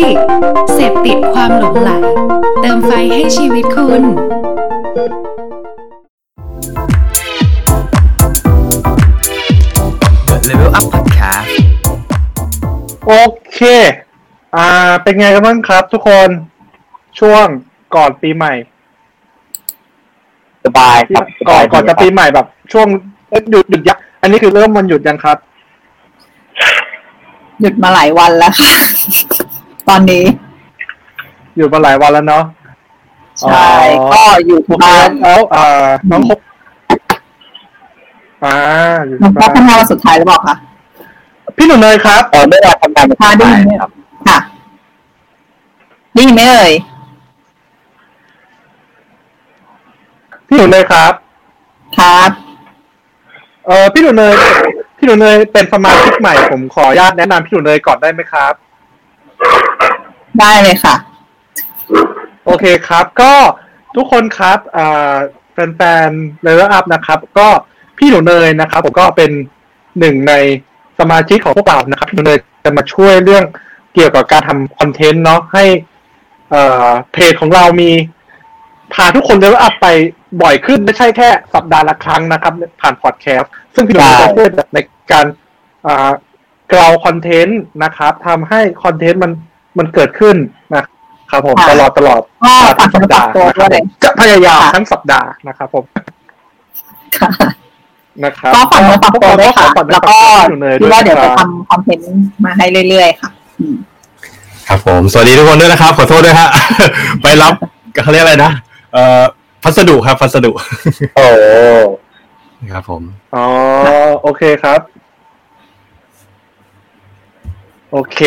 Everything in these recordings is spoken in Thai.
ดิกเสพติดความหลงไหล เติมไฟให้ชีวิตคุณ Level Up Podcast โอเค อ่า เป็นไงกันบ้างครับทุกคนช่วงก่อนปีใหม่ สบายครับก่อนก่อนจะปีสบายใหม่แบบ ช่วงเอ้ยหยุดหยุดยักอันนี้คือเริ่มวันหยุดยังครับ หยุดมาหลายวันแล้วค่ะ ตอนนี้หยุดมาหลายวันแล้วเนาะใช่อ๋อก็อยู่โอเคบ้านแล้วอ่าน้องคบอ่าอยู่มันก็บ้านพัฒนาวันสุดท้ายหรือเปล่าคะพี่หนุ่มเนยครับเออไม่ได้ทำงานเป็นค่ะได้ยินไหมครับค่ะได้ยินไหมเอ่ยพี่หนุ่มเนยครับ ครับเออพี่หนุ่มเนยพี่หนุ่มเนยเป็นสมาชิกใหม่ผมขออนุญาตแนะนำพี่หนุ่มเนยก่อนได้ไหมครับ ได้เลยค่ะ โอเคครับ ก็ทุกคนครับแฟนๆเลเวลอัพนะครับ ก็พี่หนูเนยนะครับ ผมก็เป็นหนึ่งในสมาชิกของพวกเรานะครับพี่หนูเนยจะมาช่วยเรื่องเกี่ยวกับการทำคอนเทนต์เนาะให้เพจของเรามีพาทุกคนเลเวลอัพไปบ่อยขึ้นไม่ใช่แค่สัปดาห์ละครั้งนะครับ ผ่านพอดแคสต์ซึ่งพี่หนูเนยจะช่วยในการกราวคอนเทนต์นะครับทำให้คอนเทนต์มัน มันเกิดขึ้นนะครับผมค่ะตลอดตลอดก็ฝากทั้งสัปดาห์ตัวนะครับด้วยผมจะพยายามค่ะทั้งสัปดาห์นะครับผมค่ะนะครับก็ฝากเนื้อฝากตัวด้วยค่ะขอฝาแล้วก็อยู่เนยคิดว่าเดี๋ยวจะนคทำรับคอนเทนต์มาให้เรื่อยๆค่ะอืมครับผมสวัสดีทุกคนด้วยนะครับ ขอโทษด้วยฮะไปรับเขาเรียกอะไรนะเอ่อพัสดุครับพัสดุโอ้ครับผมอ๋อโอเคครับ โอเค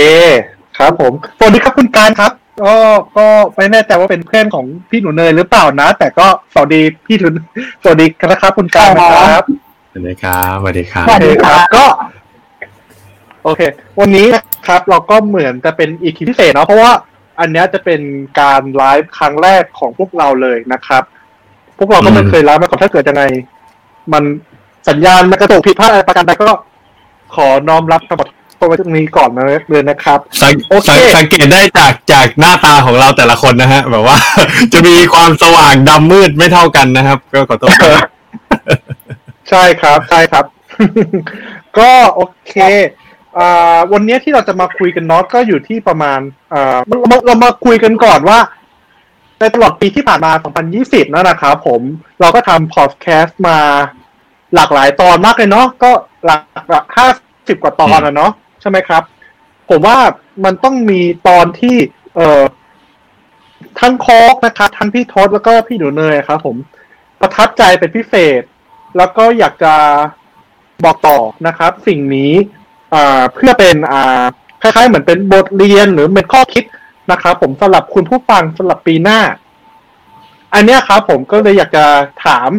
ครับผมสวัสดีครับคุณการครับ ก็ก็ไม่แน่ใจว่าเป็นเพื่อนของพี่หนูเนยหรือเปล่านะ แต่ก็สวัสดีพี่หนูสวัสดีนะครับคุณการนะครับสวัสดีครับสวัสดีครับสวัสดีโอเคค่ะก็ โอเค วันนี้นะครับ เราก็เหมือนจะเป็นอีพีพิเศษเนาะเพราะว่าอันเนี้ยจะเป็นการไลฟ์ครั้งแรกของพวกเราเลยนะครับ พวกเราก็ไม่อืมเคยไลฟ์มาก่อนถ้าเกิดยังไง มันสัญญาณมันกระตุกผิดพลาดอะไรประการใดก็ขอน้อมรับขอ โทษไว้ตรงนี้ก่อนนะเลยนะครับสังโอเคสังสังเกตได้จากจากหน้าตาของเราแต่ละคนนะฮะ แบบว่า จะมีความสว่างดำมืดไม่เท่ากันนะครับ ก็ขอโทษครับใช่ครับใช่ครับ ก็โอเคอ่าวันนี้ที่เราจะมาคุยกันเนาะก็อยู่ที่ประมาณอ่าเรามาเรามาคุยกันก่อนว่า ในตลอดปีที่ผ่านมา 2020นั่นนะครับผมเราก็ทำพอดแคสต์มาหลากหลายตอนมากเลยเนาะก็หลักหลักห้าสิบกว่าตอนอะเนาะใช่ไหมครับ ผมว่ามันต้องมีตอนที่ เอ่อทั้งโคกนะครับทั้งพี่ทศแล้วก็พี่หนูเนยครับ ผมประทับใจเป็นพิเศษ แล้วก็อยากจะบอกต่อนะครับ สิ่งนี้อ่าเพื่อเป็นอ่าคล้ายๆ เหมือนเป็นบทเรียนหรือเป็นข้อคิดนะครับ ผมสำหรับคุณผู้ฟังสำหรับปีหน้า อันนี้ครับ ผมก็เลยอยากจะถาม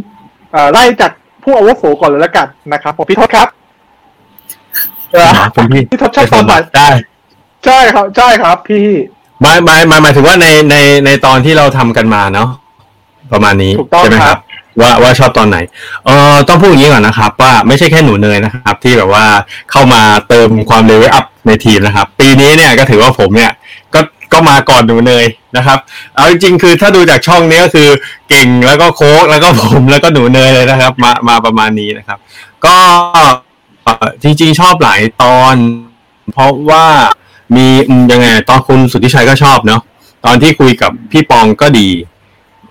ไล่จากผู้อาวุโสก่อนเลยละกันนะครับผมพี่ทศครับ ผมพี่พี่ทศชอบตอนไหนได้ ใช่ครับ ใช่ครับ พี่หมายหมายหมายหมายถึงว่าในในในตอนที่เราทำกันมาเนาะประมาณนี้ถูกต้องใช่ไหมคครัรับบว่าว่าชอบตอนไหน เออต้องพูดอย่างนี้ก่อนนะครับ ว่าไม่ใช่แค่หนูเนยนะครับ ที่แบบว่าเข้ามาเติมความเลเวลอัพในทีมนะครับ ปีนี้เนี่ยก็ถือว่าผมเนี่ยก็ก็มาก่อนหนูเนยนะครับ เอาจริงๆคือถ้าดูจากช่องนี้ก็คือเก่งแล้วก็โค้กแล้วก็ผมแล้วก็หนูเนยเลยนะครับ มามาประมาณนี้นะครับ ก็เอ่อ จริงๆชอบหลายตอน เพราะว่ามีอืมยังไงตอนคุณสุทธิชัยก็ชอบเนาะตอนที่คุยกับพี่ปองก็ดี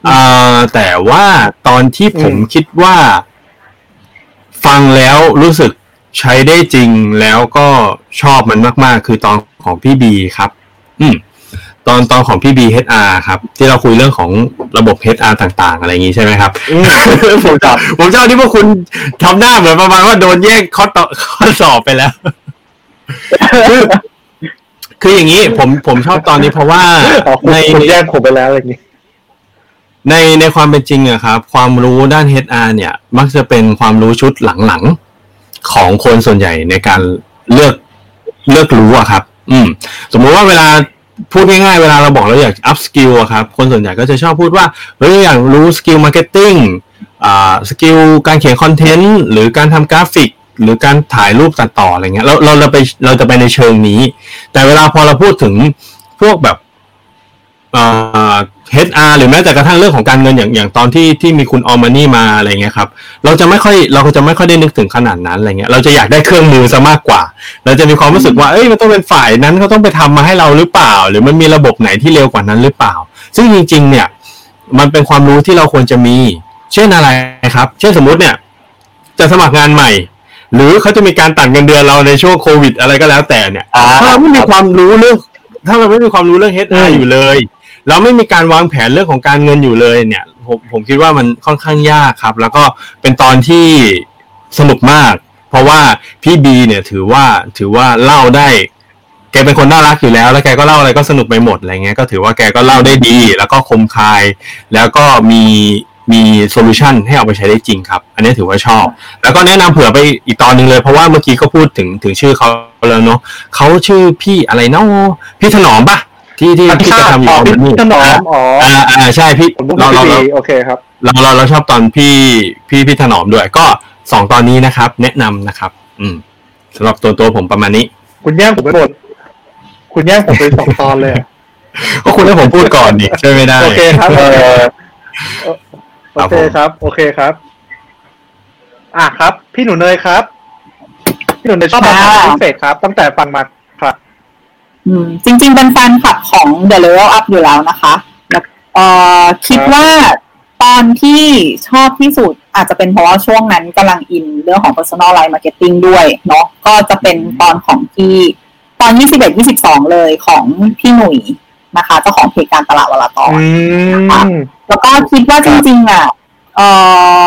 อ่าแต่ว่าตอนที่ผมอืมคิดว่า ฟังแล้วรู้สึกใช้ได้จริงแล้วก็ชอบมันมาก ๆ คือตอนของพี่บีครับ อืม ตอนตอนของพี่บี HR ครับ ที่เราคุยเรื่องของระบบ HR ต่างๆ อะไรอย่างนี้ใช่ไหมครับอืมผมชอบผมชอบที่พวกคุณทำหน้าเหมือนประมาณว่าโดนแย่งข้อต่อข้อสอบไปแล้ว คือคืออย่างนี้ผมผมชอบตอนนี้เพราะว่าอ๋อคุณในคุณแย่งผมไปแล้วอะไรอย่างนี้ในในความเป็นจริงอะครับ ความรู้ด้าน HR เนี่ย มักจะเป็นความรู้ชุดหลังๆ ของคนส่วนใหญ่ในการเลือกเลือกรู้อะครับ อืม สมมุติว่าเวลา พูดง่ายๆ เวลาเราบอกเราอยาก upskill อะครับ คนส่วนใหญ่ก็จะชอบพูดว่าเฮ้ยอยากรู้ skill marketing skill การเขียน content หรือการทำกราฟิก หรือการถ่ายรูปตัดต่ออะไรเงี้ยเราเราเราไปเราจะไปในเชิงนี้ แต่เวลาพอเราพูดถึงพวกแบบ HR หรือแม้แต่กระทั่งเรื่องของการเงินอย่างอย่างตอนที่ที่มีคุณ aomMONEY มาอะไรเงี้ยครับเราจะไม่ค่อยเราก็จะไม่ค่อยได้นึกถึงขนาดนั้นอะไรเงี้ยเราจะอยากได้เครื่องมือซะมากกว่า เราจะมีความรู้สึกว่าเอ้ยมันต้องเป็นฝ่ายนั้นเขาต้องไปทำมาให้เราหรือเปล่า หรือมันมีระบบไหนที่เร็วกว่านั้นหรือเปล่า ซึ่งจริงๆ เนี่ยมันเป็นความรู้ที่เราควรจะมี เช่นอะไรครับ เช่นสมมุติเนี่ย จะสมัครงานใหม่ หรือเขาจะมีการตัดเงินเดือนเราในช่วงโควิด อะไรก็แล้วแต่เนี่ยอ่าถ้าเราไม่มีความรู้เรื่องถ้าเราไม่มีความรู้เรื่อง HR อยู่เลย เราไม่มีการวางแผนเรื่องของการเงินอยู่เลยเนี่ย ผมผมคิดว่ามันค่อนข้างยากครับ แล้วก็เป็นตอนที่สนุกมาก เพราะว่าพี่บีเนี่ยถือว่าถือว่าเล่าได้แกเป็นคนน่ารักอยู่แล้ว แล้วแกก็เล่าอะไรก็สนุกไปหมดอะไรเงี้ยก็ถือว่าแกก็เล่าได้ดี แล้วก็คมคาย แล้วก็มีมีโซลูชันให้เอาไปใช้ได้จริงครับ อันนี้ถือว่าชอบ แล้วก็แนะนำเผื่อไปอีกตอนหนึ่งเลย เพราะว่าเมื่อกี้ก็พูดถึงถึงชื่อเขาแล้วเนาะเขาชื่อพี่อะไรเนาะพี่ถนอมปะ ที่ที่ที่จะทำอยู่อ๋อตอนนี้พี่ถนอมอ๋ออ่าอ่าใช่พี่ผมพูดเราเราดีเราโอเคครับเราเราเราชอบตอนพี่พี่พี่ถนอมด้วย ก็สองตอนนี้นะครับ แนะนำนะครับ อืมสำหรับตัวตัวผมประมาณนี้ คุณแย่งผมไปหมดคุณแย่งผมไปสองตอนเลยอะก็คุณให้ผมพูดก่อนดิช่วยไม่ได้โอเคครับเออโอเคครับ โอเคครับ อะครับ พี่หนูเนยครับ พี่หนูเนยชอบมาค่ะพิเศษครับ ตั้งแต่ฟังมาครับอืม จริง ๆ เป็นแฟนคลับของ The Level Up อยู่แล้วนะคะแล้วเอ่อคิดว่าตอนที่ชอบที่สุดอาจจะเป็นเพราะว่าช่วงนั้นกำลังอินเรื่องของ personal line marketing ด้วยเนาะก็จะเป็นตอนของที่ตอน 21 22 เลยของพี่หนุ่ยนะคะเจ้าของเพจการตลาดวลาตอนอืมแล้วก็คิดว่าจริงๆอะเอ่อ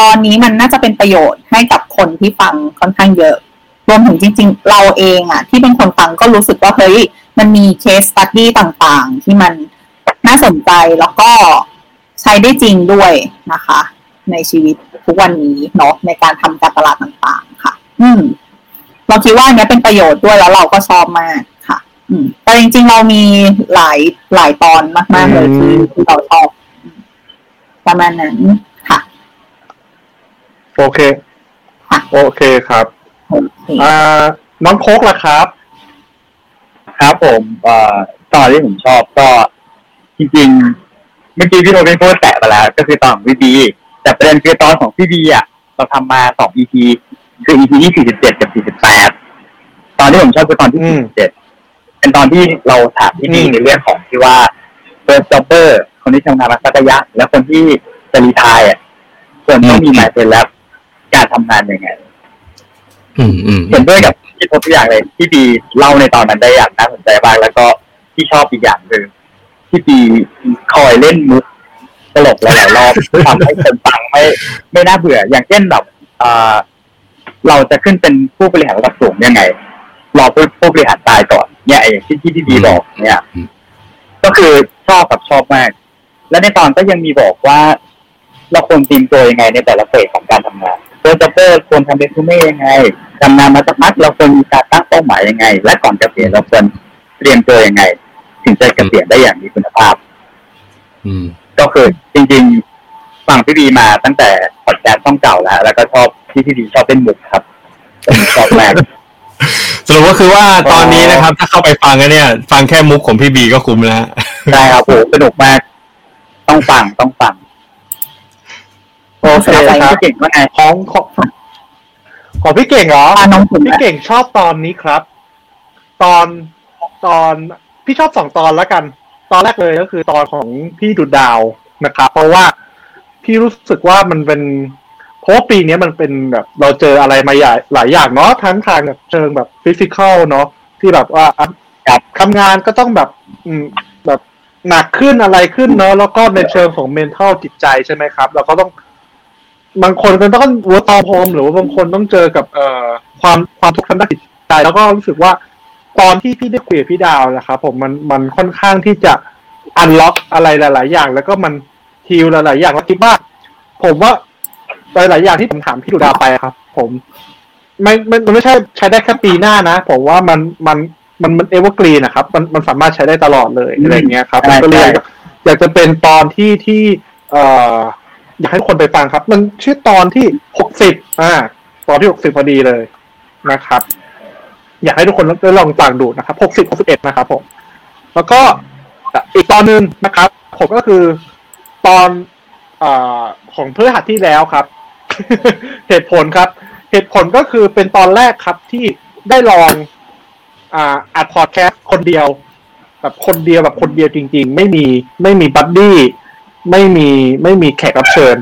ตอนนี้มันน่าจะเป็นประโยชน์ให้กับคนที่ฟังค่อนข้างเยอะร วมถึงจริง ๆ เราเองอะที่เป็นคนฟังก็รู้สึกว่าเฮ้ยมันมีเคสตัดดี้ต่างๆ ที่มันน่าสนใจแล้วก็ใช้ได้จริงด้วยนะคะ ในชีวิตทุกวันนี้เนาะในการทำการตลาดต่างๆ ค่ะ อืม เราคิดว่าอันเนี้ยเป็นประโยชน์ด้วยแล้วเราก็ชอบมากค่ะ อืม แต่จริง ๆ เรามีหลายหลายตอนมาก ๆ เลยที่ที่เราชอบ ประมาณนั้นค่ะ โอเคค่ะโอเคครับโอเคอ่าน้องโคกล่ะครับ ครับผมเอ่อตอนที่ผมชอบก็จริงๆ เมื่อกี้พี่โทเป็นพูดแตะไปแล้ว ก็คือตอนของพี่บี แต่ประเด็นคือตอนของพี่บีอะเราทำมาสอง EP คือ EP ที่สี่สิบเจ็ดกับสี่สิบแปดตอนที่ผมชอบคือตอนที่อืสี่มสิบเจ็ดเป็นตอนที่เราถามพี่บีอืมในเรื่องของที่ว่าเฟิร์สจ็อบเบอร์คนที่ทำงานมาสักระยะ และคนที่จะรีทายอะควรต้องมีหมายเป็นแล้วการทำงานยังไงอืมอืม เห็นด้วยกับที่พบทุกอย่างเลยที่บีเล่าในตอนนั้นได้อย่างน่าสนใจมากแล้วก็ที่ชอบอีกอย่างคือที่บีคอยเล่นมุกตลกหลายๆรอบทำให้คนฟังไม่ไม่น่าเบื่อ อย่างเช่นแบบอ่าเราจะขึ้นเป็นผู้บริหารระดับสูงยังไงรอผู้ผู้บริหารตายก่อนเนี่ยไอ้อย่างที่ที่พี่บีบอกเนี่ย ก็คือชอบกับชอบมาก และในตอนก็ยังมีบอกว่า เราควรเตรียมตัวยังไงในแต่ละเฟสของการทำงานเพื่อจะเปิดควรทำเรซูเม่ยังไงทำงานมาสักพักเราควรมีการตั้งเป้าหมายยังไง และก่อนเกษียณเราควรเตรียมตัวยังไง ถึงจะเกษียณได้อย่างมีคุณภาพ อืม ก็คือจริง ๆ ฟังพี่ดีมาตั้งแต่พอดแคสต์ช่องเก่าแล้ว แล้วก็ชอบที่พี่ดีชอบเป็นมุกครับผมชอบมากสรุปก็คือว่าตอนนี้นะครับ ถ้าเข้าไปฟังกันเนี่ย ฟังแค่มุกของพี่บีก็คุ้มแล้วใช่ครับโหสนุกมาก ต้องฟังต้องฟัง โอเคครับพี่เก่งว่าไงของของของพี่เก่งเหรออ่าน้องขุนพี่เก่งชอบตอนนี้ครับ ตอนตอนพี่ชอบสองตอนแล้วกัน ตอนแรกเลยก็คือตอนของพี่ดุดดาวนะครับ เพราะว่าพี่รู้สึกว่ามันเป็นเพราะว่าปีนี้มันเป็นแบบ เราเจออะไรมาหลายหลายอย่างเนาะทั้งทางแบบเชิงแบบฟิสิกอลเนาะที่แบบว่าอะครับทำงานก็ต้องแบบอืมแบบหนักขึ้นอะไรขึ้นเนาะแล้วก็ในเชิงของ mental จิตใจใช่ไหมครับ เราก็ต้อง บางคนก็ต้องวัวตอมโฮมหรือว่าบางคนต้องเจอกับเอ่อความความทุกข์ทางด้านจิตใจแล้วก็รู้สึกว่าตอนที่พี่ได้คุยกับพี่ดาวนะครับผมมันมันค่อนข้างที่จะอันล็อกอะไรหลาย ๆ อย่าง แล้วก็มันฮิลหลาย ๆ อย่างแล้วคิดว่า ผมว่าหลาย ๆ อย่างที่ผมถามพี่ดูดาวไปครับ ผมไม่ไม่มันไม่ใช่ใช้ได้แค่ปีหน้านะผมว่ามันมันมันมันเอเวอร์กรีนนะครับ มันมันสามารถใช้ได้ตลอดเลยอะไรเงี้ยครับใช่ผมก็เลยใช่อยากจะเป็นตอนที่ที่ เอ่อ อยากให้ทุกคนไปฟังครับ มันชื่อตอนที่หกสิบอ่า ตอนที่หกสิบพอดีเลยนะครับ อยากให้ทุกคนได้ลองฟังดูนะครับหกสิบหกสิบเอ็ดนะครับผม แล้วก็อีกตอนหนึ่งนะครับ ผมก็คือตอนอของเพื่อหัดที่แล้วครับ เหตุผลครับ เหตุผลก็คือเป็นตอนแรกครับที่ได้ลองอ่าอัดพอดแคสต์คนเดียว แบบคนเดียวแบบคนเดียวจริง ๆ ไม่มีไม่มี buddy ไม่มีไม่มีแขกรับเชิญ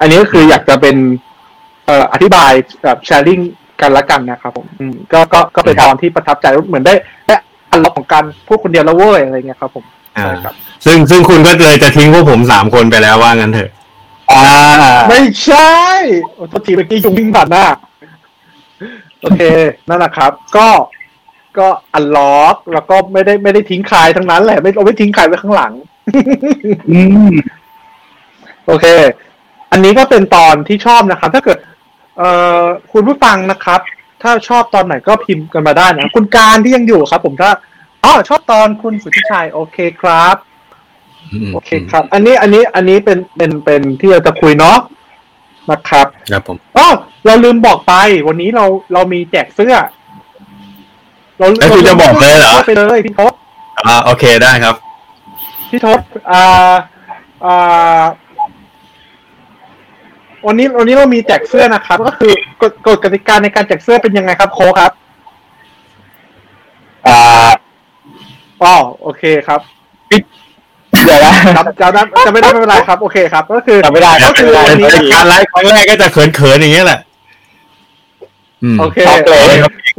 อันนี้ก็คืออยากจะเป็นเอ่ออธิบายแบบ challenging กันละกันนะครับผมอืมก็ก็ก็เป็นตอนที่ประทับใจเหมือนได้ได้ unlock ของการพูดคนเดียวแล้วเว้ยอะไรเงี้ยครับ ผมอ่าใช่ครับซึ่งซึ่งคุณก็เลยจะทิ้งพวกผมสามคนไปแล้วว่างั้นเถอะอ่าไม่ใช่โอ้โทษทีเมื่อกี้ยุงวิ่งผ่านหน้าโอเคนั่นแหละครับ ก็ก็อันล็อกแล้วก็ไม่ได้ไม่ได้ทิ้งใครทั้งนั้นแหละ ไม่เราไม่ทิ้งใครไว้ข้างหลัง อืมโอเค อันนี้ก็เป็นตอนที่ชอบนะครับ ถ้าเกิด เอ่อคุณผู้ฟังนะครับ ถ้าชอบตอนไหนก็พิมพ์กันมาได้นะคุณการที่ยังอยู่ครับ ผมถ้าอ๋อชอบตอนคุณสุทธิชัย โอเคครับ โอเคครับ อันนี้อันนี้อันนี้เป็นเป็นเป็นที่เราจะคุยเนาะนะครับครับผมอ๋อเราลืมบอกไป วันนี้เราเรามีแจกเสื้อ เราแล้วคุณจะบอกเลยเหรอไปเลยพี่ทศอ่าโอเคได้ครับ พี่ทศอ่าอ่าวันนี้วันนี้เรามีแจกเสื้อนะครับ ก็คือกฎกฎกติกาในการแจกเสื้อเป็นยังไงครับ โคกครับอ่าอ๋อโอเคครับเดี๋ยวนะจำจำได้จำไม่ได้ไม่เป็นไรครับ โอเคครับ ก็คือจำไม่ได้ก็คือจำไม่ได้วันนี้เป็นการไลฟ์ครั้งแรกก็จะเขินๆอย่างเงี้ยแหละอืมโอเคโอเค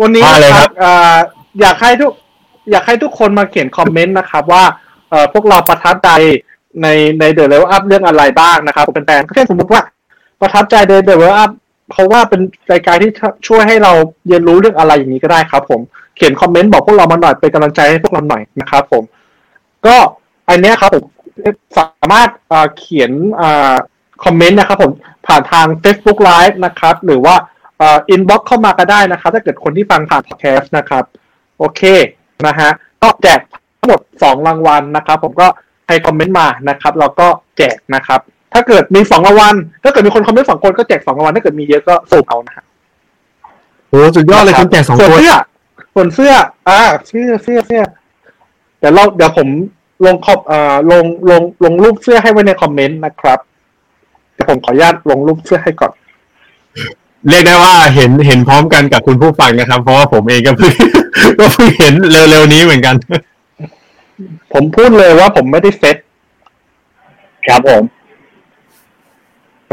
วันนี้มาเลยนะคครัรับบอ่าอยากให้ทุก อยากให้ทุกคนมาเขียนคอมเมนต์นะครับว่าเอ่อ พวกเราประทับใจในใน The Level Up เรื่องอะไรบ้างนะครับเป็นแฟนเช่นสมมติว่าประทับใจใน The Level Up เพราะว่าเป็นรายการที่ช่วยให้เราเรียนรู้เรื่องอะไรอย่างนี้ก็ได้ครับ ผมเขียนคอมเมนต์บอกพวกเรามาหน่อยเป็นกำลังใจให้พวกเราหน่อยนะครับ ผม ก็อันเนี้ยครับผมสามารถอ่าเขียนอ่าคอมเมนต์นะครับ ผมผ่านทาง Facebook Live นะครับ หรือว่าอ่า inbox เข้ามาก็ได้นะครับ ถ้าเกิดคนที่ฟังผ่านพอดแคสต์นะครับ โอเคนะฮะก็แจกทั้งหมดสองรางวัลนะครับ ผมก็ให้คอมเมนต์มานะครับ เราก็แจกนะครับ ถ้าเกิดมีสองรางวัลถ้าเกิดมีคนคอมเมนต์สองคนก็แจกสองรางวัลถ้าเกิดมีเยอะก็สุ่มเอานะฮะโอ้สุดยอดเลยคุณแจกสองส่วนคนเสื้อส่วนเสื้อ อ่าเสื้อเสื้อเสื้อเดี๋ยวเราเดี๋ยวผมลงคอมอ่าลงลงลงรูปเสื้อให้ไว้ในคอมเมนต์นะครับเดี๋ยวผมขออนุญาตลงรูปเสื้อให้ก่อน เรียกได้ว่าเห็นเห็นพร้อมกันกับคุณผู้ฟังนะครับ เพราะว่าผมเองก็เพิ่งก็เพิ่งเห็นเร็วๆนี้เหมือนกัน ผมพูดเลยว่าผมไม่ได้เซ็ตครับผม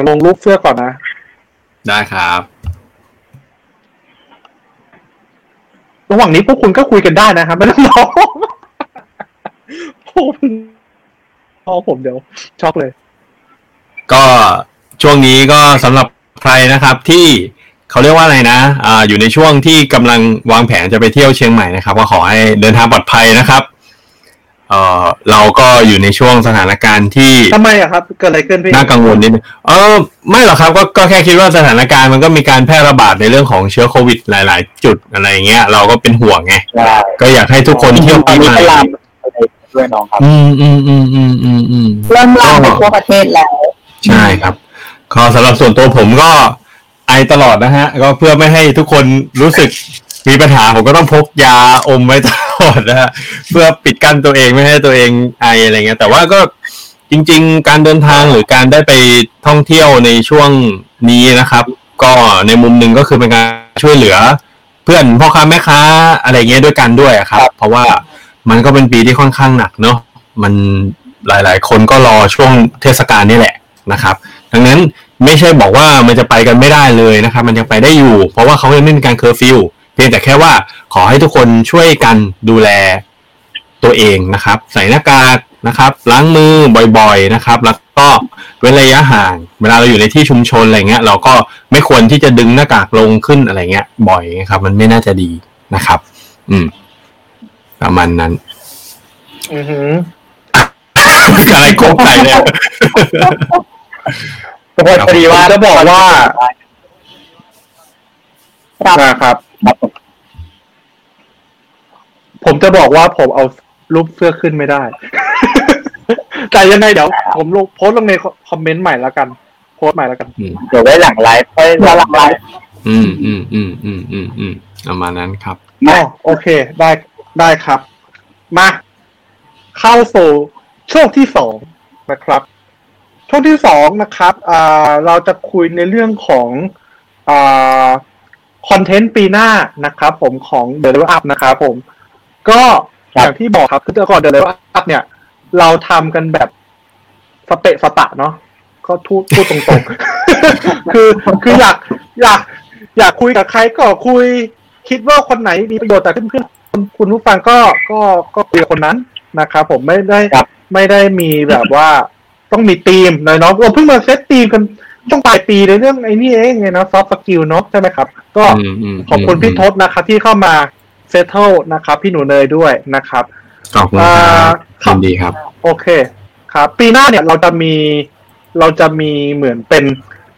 ลงรูปเสื้อก่อนนะ ได้ครับ ระหว่างนี้พวกคุณก็คุยกันได้นะครับไม่ต้องรอผมพอผมเดี๋ยว ช็อกเลย ก็ช่วงนี้ก็สำหรับใครนะครับที่เขาเรียกว่าอะไรนะอ่าอยู่ในช่วงที่กำลังวางแผนจะไปเที่ยวเชียงใหม่นะครับ ก็ขอให้เดินทางปลอดภัยนะครับ เอ่อเราก็อยู่ในช่วงสถานการณ์ที่ทำไมอะครับเกิดอะไรขึ้นพี่น่ากังวลนิดนึงเออไม่หรอกครับก็ก็แค่คิดว่าสถานการณ์มันก็มีการแพร่ระบาดในเรื่องของเชื้อโควิดหลาย ๆ จุดอะไรอย่างเงี้ย เราก็เป็นห่วงไงใช่ก็อยากให้ทุกคนเที่ยวตอปีนใหนี้ม่ก็ลามไปด้วยน้องครับ อืมอืมอืมอืมอืมอืมเริ่มลามไปทั่วประเทศแล้ว ใช่ครับก็สำหรับส่วนตัวผมก็ไอตลอดนะฮะ ก็เพื่อไม่ให้ทุกคนรู้สึก มีปัญหาผมก็ต้องพกยาอมไว้ตลอดนะฮะเพื่อปิดกั้นตัวเองไม่ให้ตัวเองไออะไรเงี้ย แต่ว่าก็จริง ๆ การเดินทางหรือการได้ไปท่องเที่ยวในช่วงนี้นะครับ ก็ในมุมหนึ่งก็คือเป็นการช่วยเหลือ เพื่อนพ่อค้าแม่ค้าอะไรเงี้ยด้วยกันด้วยอะครับครับ เพราะว่ามันก็เป็นปีที่ค่อนข้างหนักเนาะมันหลาย ๆ คนก็รอช่วงเทศกาลนี่แหละนะครับ ดังนั้นไม่ใช่บอกว่ามันจะไปกันไม่ได้เลยนะครับ มันยังไปได้อยู่ เพราะว่าเขายังไม่มีการเคอร์ฟิว เพียงแต่แค่ว่าขอให้ทุกคนช่วยกันดูแลตัวเองนะครับ ใส่หน้ากากนะครับ ล้างมือบ่อยๆนะครับ แล้วก็เว้นระยะห่าง เวลาเราอยู่ในที่ชุมชนอะไรเงี้ย เราก็ไม่ควรที่จะดึงหน้ากากลงขึ้นอะไรเงี้ย บ่อยนะครับ มันไม่น่าจะดีนะครับ อืม ประมาณนั้น อือหืออะไรโคกใส่เนี่ยทุกคนพอดีว่าผมจะบอกว่าครับนะครับครับ ผมผมจะบอกว่าผมเอารูปเสื้อขึ้นไม่ได้ แต่ยังไงเดี๋ยว ผมลงโพสต์ลงในคอมเมนต์ใหม่แล้วกัน โพสต์ใหม่แล้วกันอืมเดี๋ยวไว้หลังไลฟ์ค่อยเดี๋ยวหลังไลฟ์อืมอืมอืมอืมอืมอืมประมาณนั้นครับอ๋อโอเค ได้ได้ครับ มา เข้าสู่ช่วงที่สองนะครับ ช่วงที่สองนะครับอ่าเราจะคุยในเรื่องของอ่า คอนเทนต์ปีหน้านะครับผมของ The Level Up นะครับผม ก็อย่างที่บอกครับคือแต่ก่อน The Level Up เนี่ย เราทำกันแบบสเปะสปะเนาะก็พูดพูดตรงๆ คือคืออยากอยาก อยากคุยกับใครก็คุย คิดว่าคนไหนมีประโยชน์แต่เพื่อนๆคุณคุณผู้ฟังก็ก็ก็คุยกับคนนั้นนะครับผมไม่ได้ครับไม่ได้มีแบบว่าต้องมีธีมเลยเนาะเราเพิ่งมา set theme กัน ช่วงปลายปีในเรื่องไอ้นี่เองไงนะ soft skill เนาะใช่ไหมครับ ก็อืมอืมขอบคุณพี่ทศนะครับที่เข้ามา settle นะครับ พี่หนูเนยด้วยนะครับขอบคุณคอ่ารับยินดีครับ โอเคครับ ปีหน้าเนี่ยเราจะมีเราจะมีเหมือนเป็น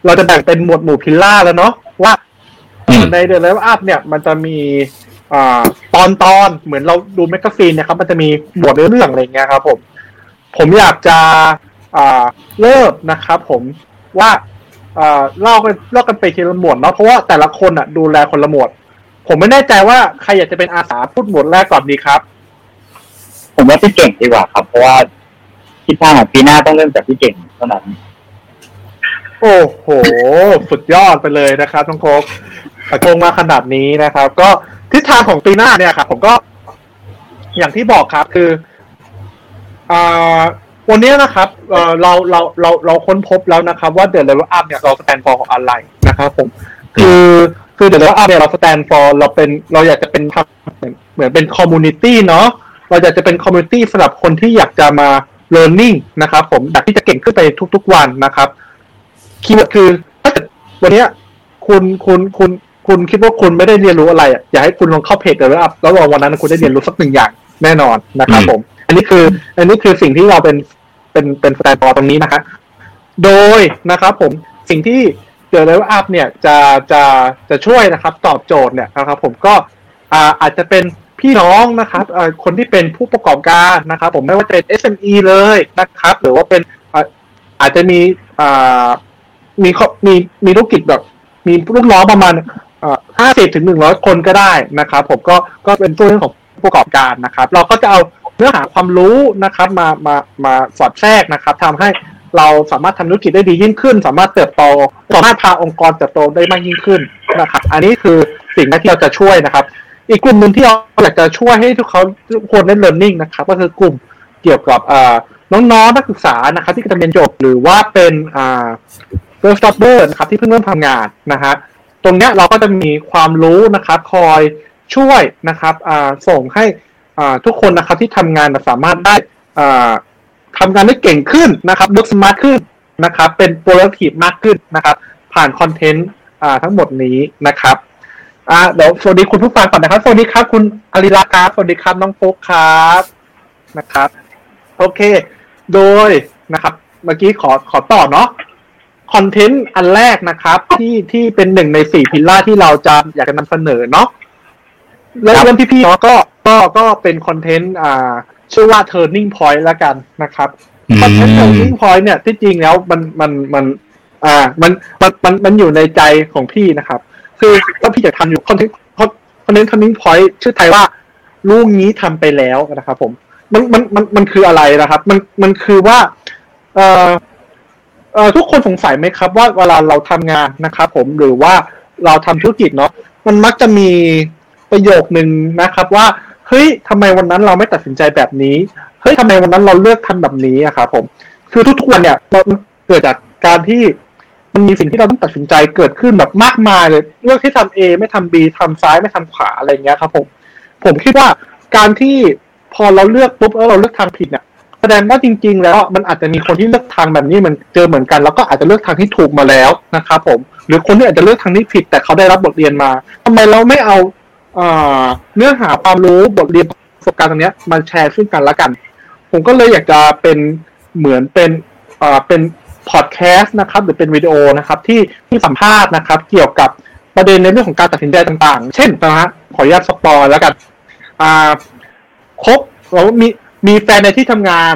เราจะแบ่งเป็นหมวดหมู่ pillar แล้วเนาะว่าอืมในเด e เลเวลอัพเนี่ยมันจะมีอ่าตอนตอนเหมือนเราดู magazine เนี่ยครับ มันจะมีหมวดเรื่องอะไรอย่างเงี้ยครับ ผม ผมอยากจะอ่าเริ่มนะครับ ผมว่า อ่าเล่ากันเล่ากันไปทีละหมวดเนาะเพราะว่าแต่ละคนอะดูแลคนละหมวด ผมไม่แน่ใจว่าใครอยากจะเป็นอาสาพูดหมวดแรกก่อนดีครับ ผมว่าพี่เก่งดีกว่าครับ เพราะว่าคิดว่าปีหน้าต้องเริ่มจากพี่เก่งเท่านั้นโอ้โห สุดยอดไปเลยนะครับน้องโคกกระโจงมาขนาดนี้นะครับ ก็ทิศทางของปีหน้าเนี่ยครับผมก็ อย่างที่บอกครับคืออ่า วันนี้นะครับเราเราเราเราค้นพบแล้วนะครับ ว่า The Level Up เนี่ยเรา stand for ของอะไรนะครับผม คือคือ The Level Up เนี่ยเรา stand for เราเป็นเราอยากจะเป็นทำเหมือนเหมือนเป็น community เนาะเราอยากจะเป็น community สำหรับคนที่อยากจะมา learning นะครับ ผมอยากที่จะเก่งขึ้นไปทุก ๆ วันนะครับ keyword คือถ้าเกิดวันนี้คุณคุณคุณคุณคิดว่าคุณไม่ได้เรียนรู้อะไรอะอยากให้คุณลองเข้าเพจ The Level Up แล้ววันนั้นคุณได้เรียนรู้สักหนึ่งอย่างแน่นอนนะครับผม อันนี้คือ อันนี้คือสิ่งที่เราเป็นเป็นเป็น stand for ตรงนี้นะคะโดยนะครับ ผมสิ่งที่เด e เลเวลอัพเนี่ยจะจะจะช่วยนะครับ ตอบโจทย์เนี่ยนะครับ ผมก็อ่าอาจจะเป็นพี่น้องนะครับคนที่เป็นผู้ประกอบการนะครับ ผมไม่ว่าจะเป็น SME เลยนะครับ หรือว่าเป็นอาจจะมีมีข้อมีมีธุรกิจแบบ มีลูกน้องประมาณห้าสิบถึงหนึ่งร้อยคนก็ได้นะครับ ผมก็ก็เป็นตัวเรื่องของผู้ประกอบการนะครับ เราก็จะเอา เนื้อหาความรู้นะครับมามามาสอดแทรกนะครับทำให้เราสามารถทำธุรกิจได้ดียิ่งขึ้น สามารถเติบโตสามารถพาองค์กรเติบโตได้มากยิ่งขึ้นนะครับ อันนี้คือสิ่งที่เราจะช่วยนะครับ อีกกลุ่มหนึ่งที่เราอยากจะช่วยให้ทุกเขาทุกคนได้ learning นะครับ ก็คือกลุ่มเกี่ยวกับอ่าน้องๆนักศึกษานะครับ ที่กำลังเรียนจบหรือว่าเป็นอ่า first jobber นะครับที่เพิ่งเริ่มทำงานนะฮะตรงเนี้ยเราก็จะมีความรู้นะครับ คอยช่วยนะครับอ่าส่งให้ ทุกคนนะครับที่ทำงานสามารถได้อ่าทำงานได้เก่งขึ้นนะครับ look smart ขึ้นนะครับ เป็น productive มากขึ้นนะครับ ผ่านคอนเทนต์อ่าทั้งหมดนี้นะครับอ่าเดี๋ยวสวัสดีคุณผู้ฟังก่อนนะครับ สวัสดีครับ คุณอริลาครับสวัสดีครับน้องโฟกครับนะครับ โอเค โดยนะครับ เมื่อกี้ขอขอต่อเนาะคอนเทนต์อันแรกนะครับ ที่ที่เป็นหนึ่งในสี่พิลล่าที่เราจะอยากจะนำเสนอเนาะ เริ่มเริ่มที่พี่เนาะก็ก็ก็เป็นคอนเทนต์อ่าชื่อว่า turning point แล้วกันนะครับคอนเทนต์ turning point เนี่ยที่จริงแล้วมันมันมันอ่ามันมันมันมันอยู่ในใจของพี่นะครับ คือถ้าพี่อยากทำอยู่คอนเทนต์คอนเทนต์ turning point ชื่อไทยว่าลูกนี้ทำไปแล้วนะครับผมมันมันมันมันคืออะไรนะครับ มันมันคือว่าเอ่อเอ่อทุกคนสงสัยไหมครับ ว่าเวลาเราทำงานนะครับผมหรือว่าเราทำธุรกิจเนาะมันมักจะมี ประโยคนึงนะครับว่าเฮ้ยทำไมวันนั้นเราไม่ตัดสินใจแบบนี้เฮ้ยทำไมวันนั้นเราเลือกทำแบบนี้อะครับผม คือทุกๆวันเนี่ยมันเกิดจากการที่มันมีสิ่งที่เราต้องตัดสินใจเกิดขึ้นแบบมากมายเลย เลือกที่ทำ A ไม่ทำ B ทำซ้ายไม่ทำขวาอะไรเงี้ยครับผม ผมคิดว่าการที่พอเราเลือกปุ๊บแล้วเราเลือกทางผิดเนี่ยแสดงว่าจริง ๆ แล้วมันอาจจะมีคนที่เลือกทางแบบนี้มันเจอเหมือนกัน แล้วก็อาจจะเลือกทางที่ถูกมาแล้วนะครับผม หรือคนที่อาจจะเลือกทางที่ผิด แต่เขาได้รับบทเรียนมาทำไมเราไม่เอา เนื้อหาความรู้บทเรียนประสบการณ์ตรงนี้มาแชร์ซึ่งกันและกัน ผมก็เลยอยากจะเป็นเหมือนเป็นเอ่อเป็นพอดแคสต์นะครับ หรือเป็นวิดีโอนะครับ ที่ที่สัมภาษณ์นะครับ เกี่ยวกับประเด็นในเรื่องของการตัดสินใจต่าง ๆ เช่นนะฮะขออนุญาตสปอยแล้วกันอ่าคบเรามีมีแฟนในที่ทำงาน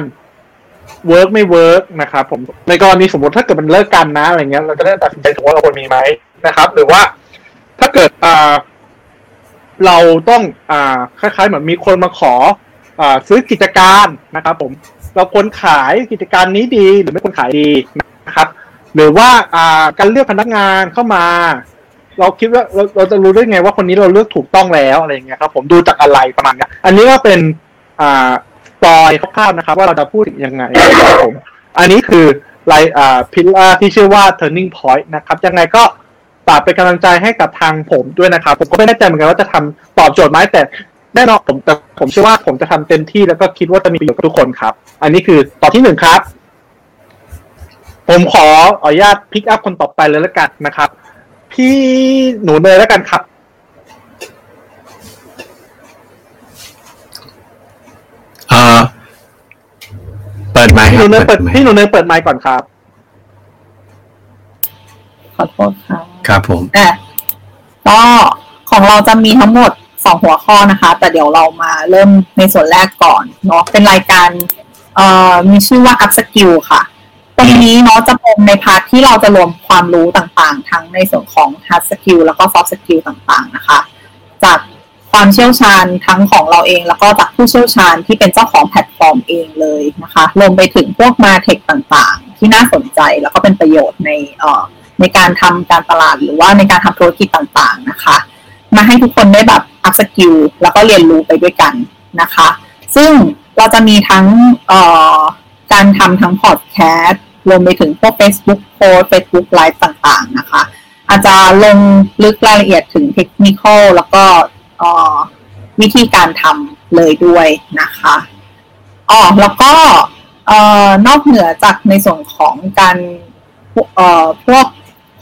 work ไม่ work นะครับผมในกรณีสมมติถ้าเกิดมันเลิกกันนะอะไรเงี้ยเราจะได้ตัดสินใจถูกว่าเราควรมีไหมนะครับ หรือว่าถ้าเกิดอ่า เราต้องอ่าคล้ายๆเหมือนมีคนมาขออ่าซื้อกิจการนะครับ ผมเราควรขายกิจการนี้ดีหรือไม่ควรขายดีนะครับ หรือว่าอ่าการเลือกพนักงานเข้ามา เราคิดว่าเราเราจะรู้ได้ไงว่าคนนี้เราเลือกถูกต้องแล้วอะไรอย่างเงี้ยครับ ผมดูจากอะไรประมาณเนี้ยอันนี้ก็เป็นอ่าปอยคร่าวๆนะครับ ว่าเราจะพูดยังไงครับผม อันนี้คือไลอ่าพิลล่าที่ชื่อว่า turning point นะครับ ยังไงก็ ฝากเป็นกำลังใจให้กับทางผมด้วยนะครับ ผมก็ไม่แน่ใจเหมือนกันว่าจะทำตอบโจทย์ไหมแต่แน่นอนผมแต่ผมเชื่อว่าผมจะทำเต็มที่แล้วก็คิดว่าจะมีประโยชน์กับทุกคนครับ อันนี้คือตอบที่หนึ่งครับ ผมขออนุญาตพิกอัพคนต่อไปเลยแล้วกันนะครับ พี่หนูเนยแล้วกันครับ เอ่อเปิดไมค์ครับ พี่หรันูบเนยเปิดไมค์พี่หนูเนยเปิดไมค์ก่อนครับข อโทษค่ะครับผมอะก็ของเราจะมีทั้งหมดสองหัวข้อนะคะ แต่เดี๋ยวเรามาเริ่มในส่วนแรกก่อนเนาะเป็นรายการเอ่อมีชื่อว่า Up Skill ค่ะ ตรงนี้เนาะจะเป็นใน part ที่เราจะรวมความรู้ต่างๆ ทั้งในส่วนของ Hard Skill แล้วก็ Soft Skill ต่างๆนะคะ จากความเชี่ยวชาญทั้งของเราเองแล้วก็จากผู้เชี่ยวชาญที่เป็นเจ้าของแพลตฟอร์มเองเลยนะคะรวมไปถึงพวก MarTech ต่างๆ ที่น่าสนใจแล้วก็เป็นประโยชน์ในเอ่อ ในการทำการตลาดหรือว่าในการทำธุรกิจต่างๆนะคะ มาให้ทุกคนได้แบบ upskill แล้วก็เรียนรู้ไปด้วยกันนะคะ ซึ่งเราจะมีทั้งการทำทั้งพอดแคสต์รวมไปถึงพวก Facebook post Facebook ไลฟ์ต่างๆนะคะ อาจจะลงลึกรายละเอียดถึงเทคนิคแล้วก็วิธีการทำเลยด้วยนะคะอ๋อแล้วก็นอกเหนือจากในส่วนของการพวก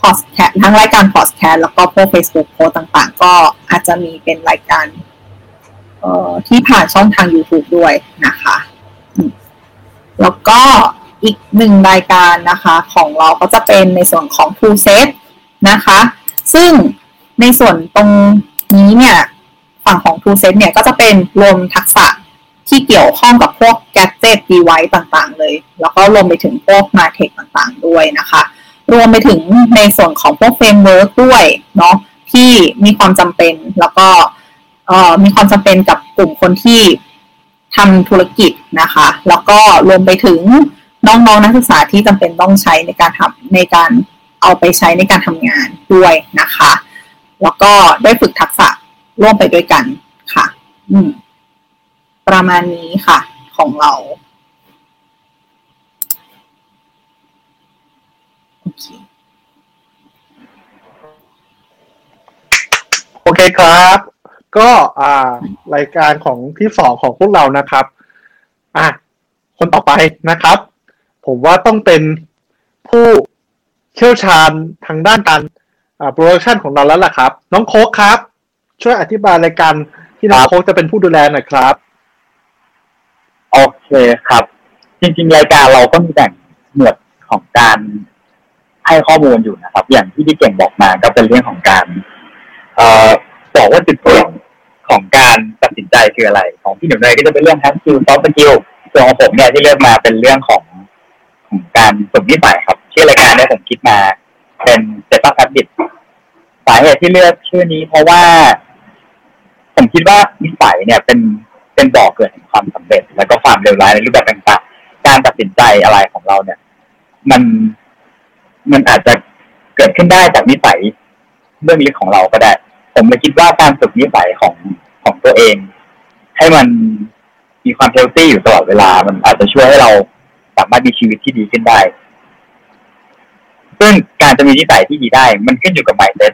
พอดแคสทั้งรายการพอดแคสแล้วก็พวก Facebook โพสต่างๆ ก็อาจจะมีเป็นรายการเอ่อที่ผ่านช่องทาง YouTube ด้วยนะคะ แล้วก็อีกหนึ่งรายการนะคะของเราก็จะเป็นในส่วนของ True Set นะคะ ซึ่งในส่วนตรงนี้เนี่ยฝั่งของ True Set เนี่ยก็จะเป็นรวมทักษะที่เกี่ยวข้องกับพวก gadget device ต่างๆ เลย แล้วก็รวมไปถึงพวก m a t e c h ต่างๆ ด้วยนะคะ รวมไปถึงในส่วนของพวก framework ด้วยเนาะที่มีความจำเป็นแล้วก็มีความจำเป็นกับกลุ่มคนที่ทำธุรกิจนะคะ แล้วก็รวมไปถึงน้องๆนักศึกษาที่จำเป็นต้องใช้ในการทำในการเอาไปใช้ในการทำงานด้วยนะคะ แล้วก็ได้ฝึกทักษะร่วมไปด้วยกันค่ะ อืม ประมาณนี้ค่ะ ของเรา โอเคโอเคครับ ก็อ่ารายการของที่สองของพวกเรานะครับ อะคนต่อไปนะครับ ผมว่าต้องเป็นผู้เชี่ยวชาญทางด้านการอ่าโปรดักชันของเราแล้วล่ะครับ น้องโค้กครับ ช่วยอธิบายรายการที่น้องโค้กจะเป็นผู้ดูแลหน่อยครับ โอเคครับ จริงๆ รายการเราก็มีแบ่งหมวดของการ ให้ข้อมูลอยู่นะครับ อย่างที่พี่เก่งบอกมาก็เป็นเรื่องของการเอ่อบอกว่าจุดเปลี่ยนของการตัดสินใจคืออะไร ของพี่หนุ่มเนยก็จะเป็นเรื่องทั้งคิว soft skill ส่วนของผมเนี่ยที่เลือกมาเป็นเรื่องของของการฝึกนิสัยครับ ชื่อรายการเนี่ยผมคิดมา เป็นเซต t ั h แ b บิ t สาเหตุที่เลือกชื่อนี้ เพราะว่าผมคิดว่านิสัยเนี่ยเป็นเป็นบ่อเกิดแห่งความสำเร็จ แล้วก็ความเลวร้ายในรูปแบบต่างๆการตัดสินใจอะไรของเราเนี่ย มัน มันอาจจะเกิดขึ้นได้จากนิสัยเรื่องลึกของเราก็ได้ ผมเลยคิดว่าการฝึกนิสัยของของตัวเอง ให้มันมีความเฮลตี้อยู่ตลอดเวลา มันอาจจะช่วยให้เราสามารถมีชีวิตที่ดีขึ้นได้ ซึ่งการจะมีนิสัยที่ดีได้ มันขึ้นอยู่กับ mindset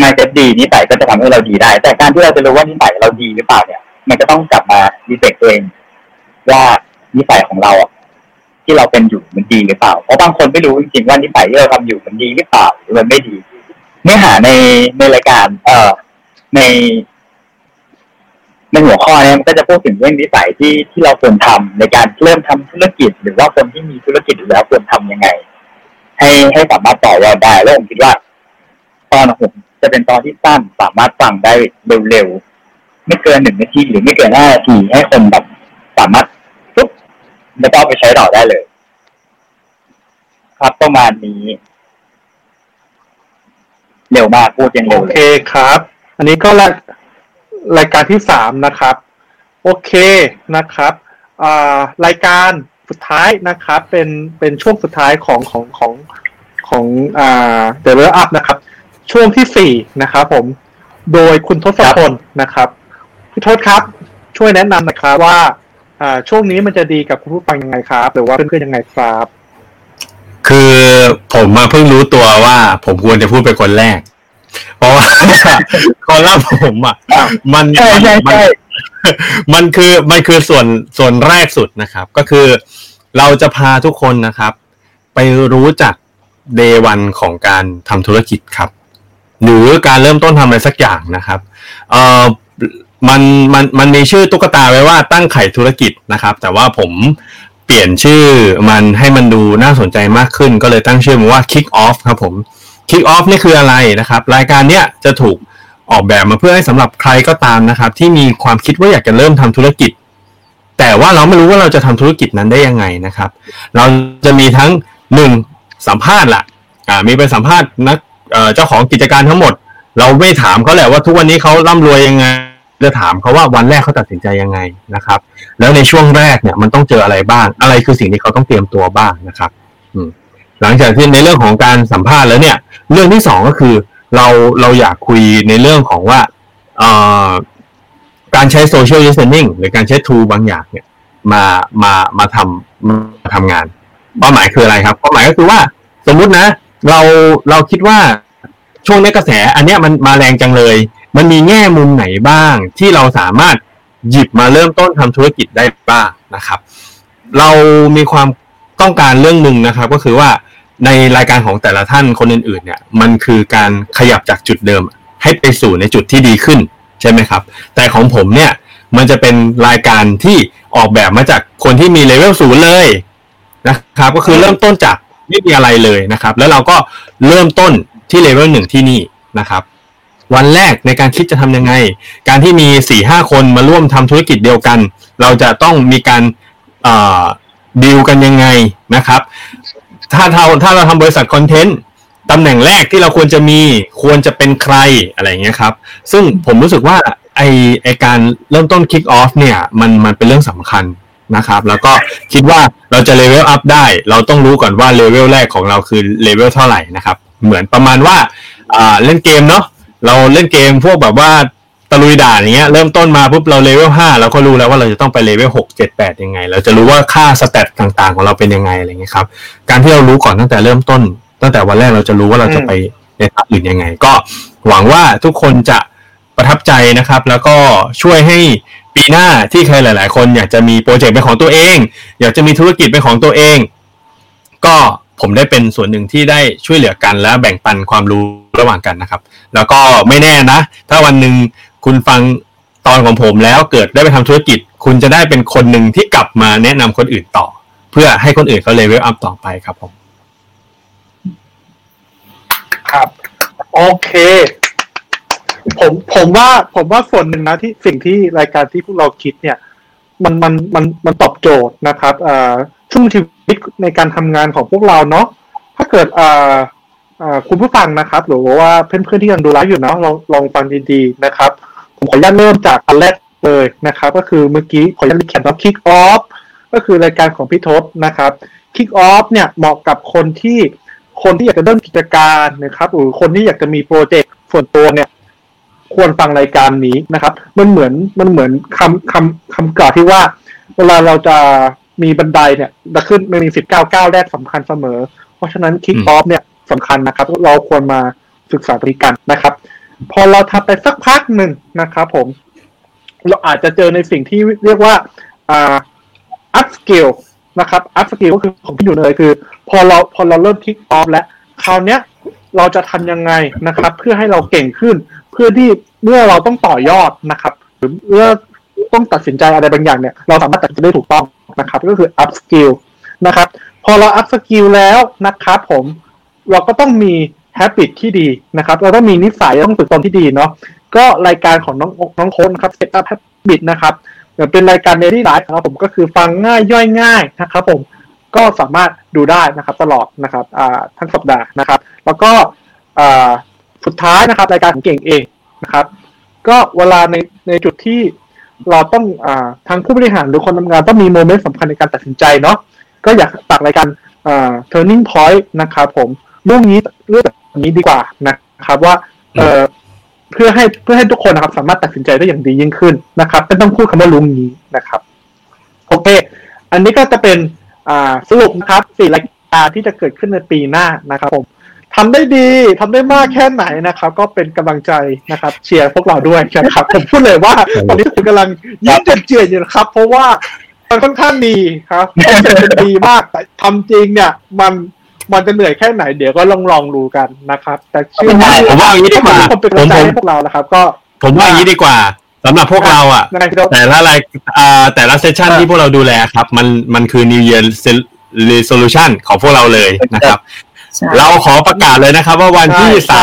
mindset ดีนิสัยก็จะทำให้เราดีได้ แต่การที่เราจะรู้ว่านิสัยเราดีหรือเปล่าเนี่ย มันก็ต้องกลับมาดีเฟกตัวเองว่านิสัยของเราอะ ที่เราเป็นอยู่มันดีหรือเปล่า เพราะบางคนไม่รู้จริงๆว่านิสัยที่เราทำอยู่มันดีหรือเปล่าหรือมันไม่ดี เนื้อหาในในรายการ เอ่อใน ในหัวข้อเนี้มันก็จะพูดถึงเรื่องนิสัยที่ที่เราควรทำในการเริ่มทำธุรกิจ หรือว่าคนที่มีธุรกิจอยู่แล้วควรทำยังไง ให้ให้สามารถต่อยอดได้แล้วผมคิดว่าตอนผมจะเป็นตอนที่สั้นสามารถฟังได้เร็วๆไม่เกินหนึ่งนาทีหรือไม่เกินห้านาทีให้คนแบบสามารถ แล้วก็เอาไปใช้ต่อได้เลย ครับประมาณนี้ เร็วมากพูดยังเร็โอวเลเคยครับ อันนี้ก็รายรายการที่สามนะครับ โอเคนะครับอ่ารายการสุดท้ายนะครับ เป็นเป็นช่วงสุดท้ายของของของของอ่าเดเวลอัพนะครับ ช่วงที่สี่นะครับผม โดยคุณทศพลนะครับพี่ทศครับ ช่วยแนะนำหน่อยครับว่า อ่าช่วงนี้มันจะดีกับคุณผู้ฟังยังไงครับ หรือว่าเพื่อนๆยังไงครับ คือผมมาเพิ่งรู้ตัวว่า ผมควรจะพูดเป็นคนแรก เพราะว่าคอลัมน์ผมอะมันใช่ใช่มันใช่มันคือมันคือส่วนส่วนแรกสุดนะครับ ก็คือเราจะพาทุกคนนะครับ ไปรู้จักเดวันของการทำธุรกิจครับ หรือการเริ่มต้นทำอะไรสักอย่างนะครับ เอ่อ มันมันมันมีชื่อตุ๊กตาไว้ว่าตั้งไข่ธุรกิจนะครับ แต่ว่าผมเปลี่ยนชื่อมันให้มันดูน่าสนใจมากขึ้น ก็เลยตั้งชื่อมันว่า Kick Off ครับผม Kick Off นี่คืออะไรนะครับ รายการเนี้ยจะถูกออกแบบมาเพื่อให้สำหรับใครก็ตามนะครับ ที่มีความคิดว่าอยากจะเริ่มทำธุรกิจ แต่ว่าเราไม่รู้ว่าเราจะทำธุรกิจนั้นได้ยังไงนะครับ เราจะมีทั้งหนึ่งสัมภาษณ์ละอ่ามีไปสัมภาษณ์นักเอ่อเจ้าของกิจการทั้งหมด เราไม่ถามเขาแหละว่าทุกวันนี้เขาร่ำรวยยังไง จะถามเขาว่าวันแรกเขาตัดสินใจยังไงนะครับ แล้วในช่วงแรกเนี่ยมันต้องเจออะไรบ้าง อะไรคือสิ่งที่เขาต้องเตรียมตัวบ้างนะครับหลังจากที่ในเรื่องของการสัมภาษณ์แล้วเนี่ย เรื่องที่สองก็คือเราเราอยากคุยในเรื่องของว่าการใช้โซเชียล i ิ t e n i n g หรือการใช้ tool บางอย่างเนี่ยมามามาทำมาทำงานเป้าหมายคืออะไรครับเป้าหมายก็คือว่าสมมุตินะ เราเราคิดว่าช่วงนี้กระแส อันเนี้ยมันมาแรงจังเลย มันมีแง่มุมไหนบ้าง ที่เราสามารถหยิบมาเริ่มต้นทำธุรกิจได้บ้างนะครับ เรามีความต้องการเรื่องหนึ่งนะครับ ก็คือว่าในรายการของแต่ละท่านคนอื่นๆเนี่ย มันคือการขยับจากจุดเดิม ให้ไปสู่ในจุดที่ดีขึ้นใช่ไหมครับ แต่ของผมเนี่ยมันจะเป็นรายการที่ออกแบบมาจากคนที่มีเลเวลศูนย์เลยนะครับ ก็คือเริ่มต้นจากไม่มีอะไรเลยนะครับ แล้วเราก็เริ่มต้นที่เลเวลหนึ่งที่นี่นะครับ วันแรกในการคิดจะทำยังไง การที่มีสี่ห้าคนมาร่วมทำธุรกิจเดียวกัน เราจะต้องมีการดีลกันยังไงนะครับ ถ้าเราถ้าเราทำบริษัทคอนเทนต์ตำแหน่งแรกที่เราควรจะมีควรจะเป็นใครอะไรอย่างเงี้ยครับ ซึ่งผมรู้สึกว่าไอ้ไอ้การเริ่มต้น kick off เนี่ยมันมันเป็นเรื่องสำคัญนะครับ แล้วก็คิดว่าเราจะ level up ได้ เราต้องรู้ก่อนว่าเลเวลแรกของเราคือเลเวลเท่าไหร่นะครับ เหมือนประมาณว่าเล่นเกมเนาะ เราเล่นเกมพวกแบบว่าตะลุยด่านอย่างเงี้ยเริ่มต้นมาปุ๊บเราเลเวลห้าเราก็รู้แล้วว่าเราจะต้องไปเลเวลหกเจ็ดแปดยังไง เราจะรู้ว่าค่า stat ต่างๆ ของเราเป็นยังไงอะไรเงี้ยครับ การที่เรารู้ก่อนตั้งแต่เริ่มต้น ตั้งแต่วันแรกเราจะรู้ว่าเราจะไปในทางอื่นยังไง ก็หวังว่าทุกคนจะประทับใจนะครับ แล้วก็ช่วยให้ปีหน้าที่ใครหลาย ๆ คนอยากจะมีโปรเจกต์เป็นของตัวเอง อยากจะมีธุรกิจเป็นของตัวเอง ก็ผมได้เป็นส่วนหนึ่งที่ได้ช่วยเหลือกันและแบ่งปันความรู้ ระหว่างกันนะครับ แล้วก็ไม่แน่นะ ถ้าวันหนึ่งคุณฟังตอนของผมแล้วเกิดได้ไปทำธุรกิจ คุณจะได้เป็นคนหนึ่งที่กลับมาแนะนำคนอื่นต่อ เพื่อให้คนอื่นเขา level up ต่อไปครับผม ครับ โอเค ผมผมว่าผมว่าส่วนหนึ่งนะที่สิ่งที่รายการที่พวกเราคิดเนี่ย มันมันมันมันตอบโจทย์นะครับอ่าช่วงชีวิตในการทำงานของพวกเราเนาะถ้าเกิดอ่อ่า คุณผู้ฟังนะครับ หรือว่าเพื่อนๆที่ยังดูไลฟ์อยู่เนาะลองลองฟังดีๆนะครับ ผมขออนุญาตเริ่มจากอันแรกเลยนะครับ ก็คือเมื่อกี้ขออนุญาตเขียนว่า kick off ก็คือรายการของพี่ทศนะครับ kick off เนี่ยเหมาะกับคนที่คนที่อยากจะเริ่มกิจการนะครับหรือคนที่อยากจะมีโปรเจกต์ส่วนตัวเนี่ย ควรฟังรายการนี้นะครับ มันเหมือนมันเหมือนคำคำคำกล่าวที่ว่า เวลาเราจะมีบันไดเนี่ยจะขึ้นมันมีสิบเก้าก้าวแรกสำคัญเสมอ เพราะฉะนั้นคิกออฟเนี่ย สำคัญนะครับ เราควรมาศึกษาบริการนะครับ พอเราทำไปสักพักหนึ่งนะครับ ผม เราอาจจะเจอในสิ่งที่เรียกว่าอ่า up skill นะครับ up skill ก็คือของที่อยู่เลยคือ พอเราพอเราเริ่มคิกออฟแล้วคราวเนี้ยเราจะทำยังไงนะครับ เพื่อให้เราเก่งขึ้น เพื่อที่เมื่อเราต้องต่อยอดนะครับ หรือเมื่อต้องตัดสินใจอะไรบางอย่างเนี่ย เราสามารถตัดสินใจได้ถูกต้องนะครับ ก็คือ up skill นะครับ พอเรา up skill แล้วนะครับ ผม เราก็ต้องมี habit ที่ดีนะครับ เราต้องมีนิสัยต้องฝึกตนที่ดีเนาะก็รายการของน้องน้องโค้ดนะครับ set up habit นะครับเหมือนเป็นรายการ daily life นะครับผมก็คือฟังง่ายย่อยง่ายนะครับผมก็สามารถดูได้นะครับตลอดนะครับทั้งสัปดาห์นะครับ แล้วก็สุดท้ายนะครับ รายการของเก่งเองนะครับ ก็เวลาในในจุดที่เราต้องอทางผู้บริหารหรือคนทำงานต้องมีโมเมนต์สำคัญในการตัดสินใจเนาะก็อยากตักรายการ turning point นะครับผม เรื่องนี้เรื่องแบบนี้ดีกว่านะครับ ว่าเอ่อเพื่อให้เพื่อให้ทุกคนนะครับ สามารถตัดสินใจได้อย่างดียิ่งขึ้นนะครับไม่ต้องพูดคำว่าลุงนี้นะครับโอเค อันนี้ก็จะเป็นอ่าสรุปนะครับสี่รายการที่จะเกิดขึ้นในปีหน้านะครับผมทำได้ดีทำได้มากแค่ไหนนะครับ ก็เป็นกำลังใจนะครับ เชียร์พวกเราด้วยนะครับ ผมพูดเลยว่าตอนนี้ทุกคนกำลังยิ้มเจื่อนๆอยู่นะครับ เพราะว่ามันค่อนข้างดีครับคอนเซ็ปต์เป็นดีมากแต่ทำจริงเนี่ย มัน มันจะเหนื่อยแค่ไหนเดี๋ยวก็ลองลองดูกันนะครับ แต่เชื่อว่าผมว่าอย่างนี้ดีกว่าทุกคนเป็นกำลังใจให้พวกเรานะครับ ก็ ผมว่าอย่างนี้ดีกว่าสำหรับพวกเราอะยังไงพี่โดแต่ละรายอ่าแต่ละ session อ่าที่พวกเราดูแลครับ มันมันคือ New Year Resolution ของพวกเราเลยนะครับใช่เราขอประกาศเลยนะครับ ว่าวันที่ใช่